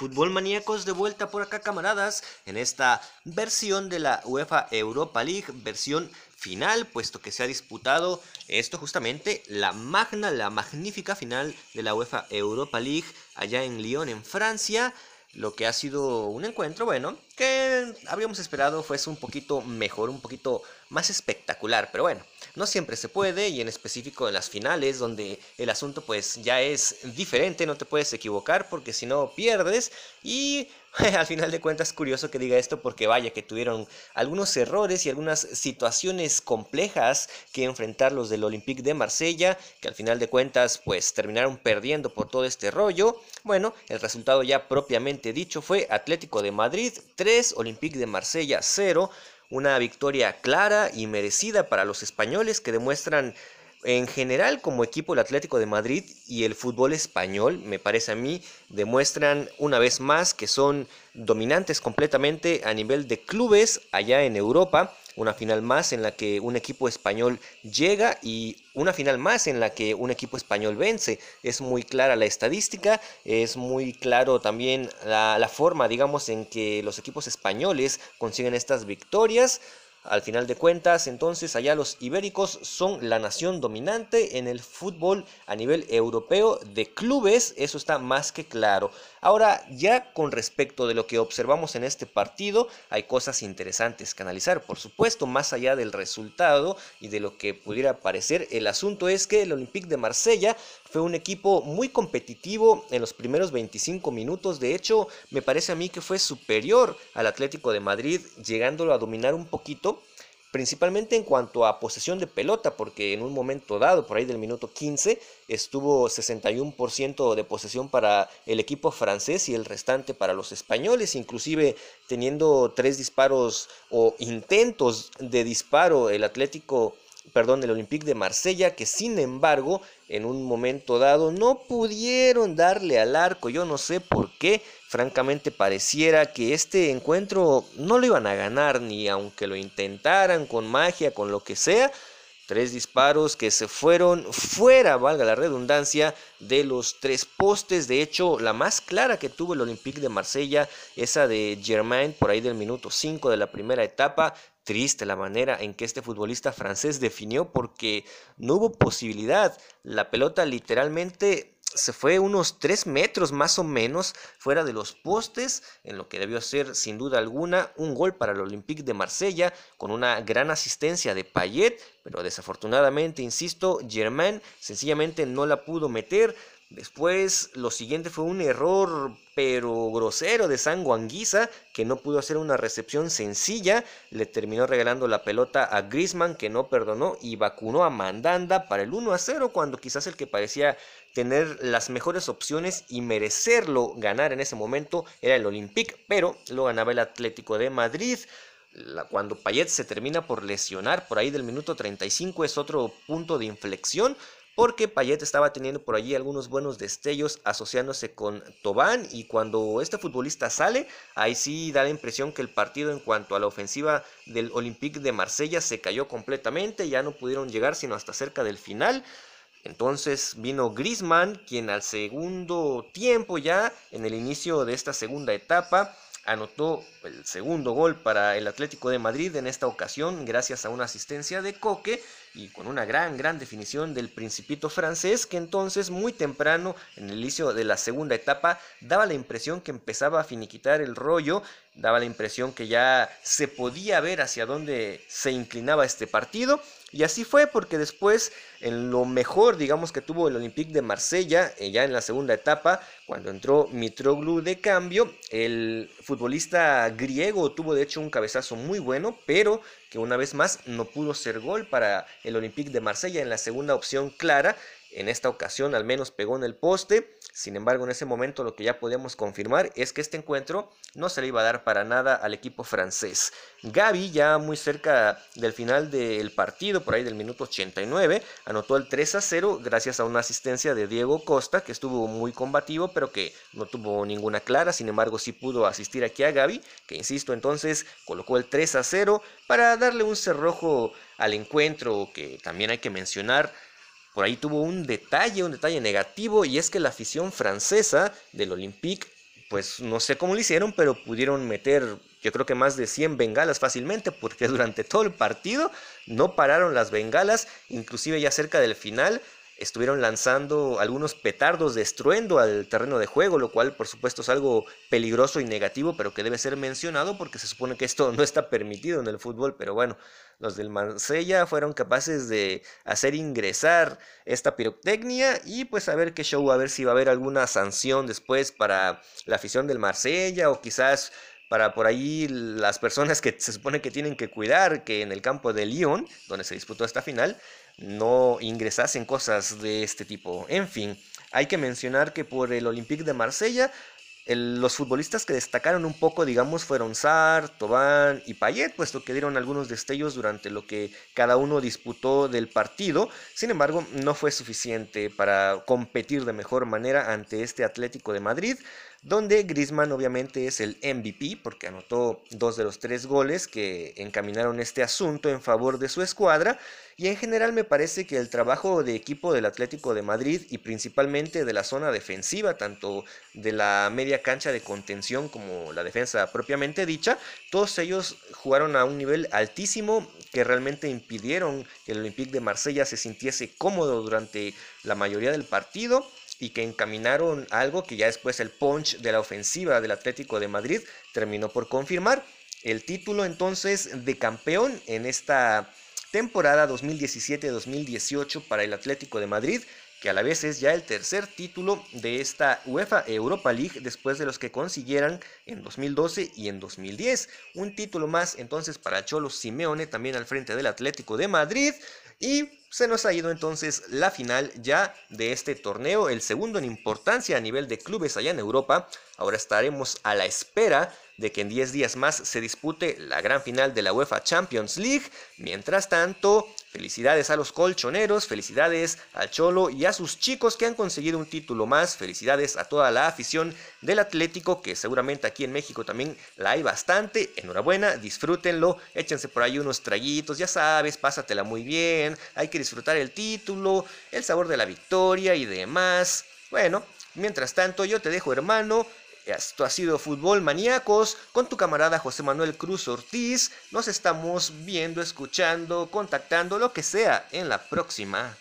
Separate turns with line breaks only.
Fútbol maníacos de vuelta por acá camaradas en esta versión de la UEFA Europa League, versión final, puesto que se ha disputado esto justamente, la magna, la magnífica final de la UEFA Europa League allá en Lyon, en Francia lo que ha sido un encuentro, bueno, que habríamos esperado fuese un poquito mejor, un poquito más espectacular, pero bueno, no siempre se puede y en específico en las finales donde el asunto pues ya es diferente, no te puedes equivocar porque si no pierdes y al final de cuentas curioso que diga esto porque vaya que tuvieron algunos errores y algunas situaciones complejas que enfrentar los del Olympique de Marsella, que al final de cuentas pues terminaron perdiendo por todo este rollo. Bueno, el resultado ya propiamente dicho fue Atlético de Madrid 3, Olympique de Marsella 0. Una victoria clara y merecida para los españoles que demuestran en general como equipo el Atlético de Madrid y el fútbol español, me parece a mí, demuestran una vez más que son dominantes completamente a nivel de clubes allá en Europa una final más en la que un equipo español llega y una final más en la que un equipo español vence. Es muy clara la estadística, es muy claro también la, la forma, digamos, en que los equipos españoles consiguen estas victorias. Al final de cuentas, entonces allá los ibéricos son la nación dominante en el fútbol a nivel europeo de clubes, eso está más que claro. Ahora, ya con respecto de lo que observamos en este partido, hay cosas interesantes que analizar, por supuesto, más allá del resultado y de lo que pudiera parecer. El asunto es que el Olympique de Marsella fue un equipo muy competitivo en los primeros 25 minutos. De hecho, me parece a mí que fue superior al Atlético de Madrid, llegándolo a dominar un poquito principalmente en cuanto a posesión de pelota, porque en un momento dado, por ahí del minuto 15, estuvo 61% de posesión para el equipo francés y el restante para los españoles, inclusive teniendo tres disparos o intentos de disparo el Atlético perdón, el Olympique de Marsella, que sin embargo, en un momento dado no pudieron darle al arco. Yo no sé por qué, francamente pareciera que este encuentro no lo iban a ganar, ni aunque lo intentaran con magia, con lo que sea. Tres disparos que se fueron fuera, valga la redundancia, de los tres postes. De hecho, la más clara que tuvo el Olympique de Marsella, esa de Germain por ahí del minuto 5 de la primera etapa, triste la manera en que este futbolista francés definió porque no hubo posibilidad. La pelota literalmente se fue unos 3 metros más o menos fuera de los postes, en lo que debió ser sin duda alguna un gol para el Olympique de Marsella con una gran asistencia de Payet, pero desafortunadamente, insisto, Germain sencillamente no la pudo meter. Después, lo siguiente fue un error, pero grosero de Sanguanguisa, que no pudo hacer una recepción sencilla. Le terminó regalando la pelota a Grisman, que no perdonó y vacunó a Mandanda para el 1 a 0, cuando quizás el que parecía tener las mejores opciones y merecerlo ganar en ese momento era el Olympique, pero lo ganaba el Atlético de Madrid. cuando Payet se termina por lesionar por ahí del minuto 35 es otro punto de inflexión porque Payet estaba teniendo por allí algunos buenos destellos asociándose con Tobán y cuando este futbolista sale, ahí sí da la impresión que el partido en cuanto a la ofensiva del Olympique de Marsella se cayó completamente, ya no pudieron llegar sino hasta cerca del final. Entonces vino Grisman, quien al segundo tiempo ya, en el inicio de esta segunda etapa, anotó el segundo gol para el Atlético de Madrid en esta ocasión gracias a una asistencia de Coque y con una gran, gran definición del principito francés que entonces muy temprano en el inicio de la segunda etapa daba la impresión que empezaba a finiquitar el rollo, daba la impresión que ya se podía ver hacia dónde se inclinaba este partido y así fue porque después en lo mejor digamos que tuvo el Olympique de Marsella eh, ya en la segunda etapa cuando entró Mitroglou de cambio el futbolista griego tuvo de hecho un cabezazo muy bueno pero que una vez más no pudo ser gol para el Olympique de Marsella en la segunda opción clara. En esta ocasión al menos pegó en el poste. Sin embargo, en ese momento lo que ya podemos confirmar es que este encuentro no se le iba a dar para nada al equipo francés. Gaby, ya muy cerca del final del partido, por ahí del minuto 89, anotó el 3 a 0 gracias a una asistencia de Diego Costa, que estuvo muy combativo, pero que no tuvo ninguna clara. Sin embargo, sí pudo asistir aquí a Gaby, que insisto, entonces colocó el 3 a 0 para darle un cerrojo al encuentro que también hay que mencionar por ahí tuvo un detalle, un detalle negativo, y es que la afición francesa del Olympique, pues no sé cómo lo hicieron, pero pudieron meter yo creo que más de 100 bengalas fácilmente, porque durante todo el partido no pararon las bengalas, inclusive ya cerca del final estuvieron lanzando algunos petardos de estruendo al terreno de juego, lo cual por supuesto es algo peligroso y negativo, pero que debe ser mencionado porque se supone que esto no está permitido en el fútbol, pero bueno, los del Marsella fueron capaces de hacer ingresar esta pirotecnia y pues a ver qué show, a ver si va a haber alguna sanción después para la afición del Marsella o quizás para por ahí las personas que se supone que tienen que cuidar que en el campo de Lyon, donde se disputó esta final, no ingresasen cosas de este tipo. En fin, hay que mencionar que por el Olympique de Marsella, los futbolistas que destacaron un poco, digamos, fueron Sar, Tobán y Payet, puesto que dieron algunos destellos durante lo que cada uno disputó del partido. Sin embargo, no fue suficiente para competir de mejor manera ante este Atlético de Madrid, donde Griezmann obviamente es el MVP porque anotó dos de los tres goles que encaminaron este asunto en favor de su escuadra. Y en general me parece que el trabajo de equipo del Atlético de Madrid y principalmente de la zona defensiva, tanto de la media cancha de contención como la defensa propiamente dicha, todos ellos jugaron a un nivel altísimo que realmente impidieron que el Olympique de Marsella se sintiese cómodo durante la mayoría del partido y que encaminaron algo que ya después el punch de la ofensiva del Atlético de Madrid terminó por confirmar. El título entonces de campeón en esta temporada 2017-2018 para el Atlético de Madrid, que a la vez es ya el tercer título de esta UEFA Europa League después de los que consiguieran en 2012 y en 2010. Un título más entonces para Cholo Simeone también al frente del Atlético de Madrid. Y se nos ha ido entonces la final ya de este torneo, el segundo en importancia a nivel de clubes allá en Europa. Ahora estaremos a la espera de que en 10 días más se dispute la gran final de la UEFA Champions League. Mientras tanto, felicidades a los colchoneros, felicidades al Cholo y a sus chicos que han conseguido un título más. Felicidades a toda la afición del Atlético, que seguramente aquí en México también la hay bastante. Enhorabuena, disfrútenlo, échense por ahí unos traguitos, ya sabes, pásatela muy bien. Hay que disfrutar el título, el sabor de la victoria y demás. Bueno, mientras tanto yo te dejo hermano esto ha sido Fútbol Maníacos con tu camarada José Manuel Cruz Ortiz. Nos estamos viendo, escuchando, contactando, lo que sea en la próxima.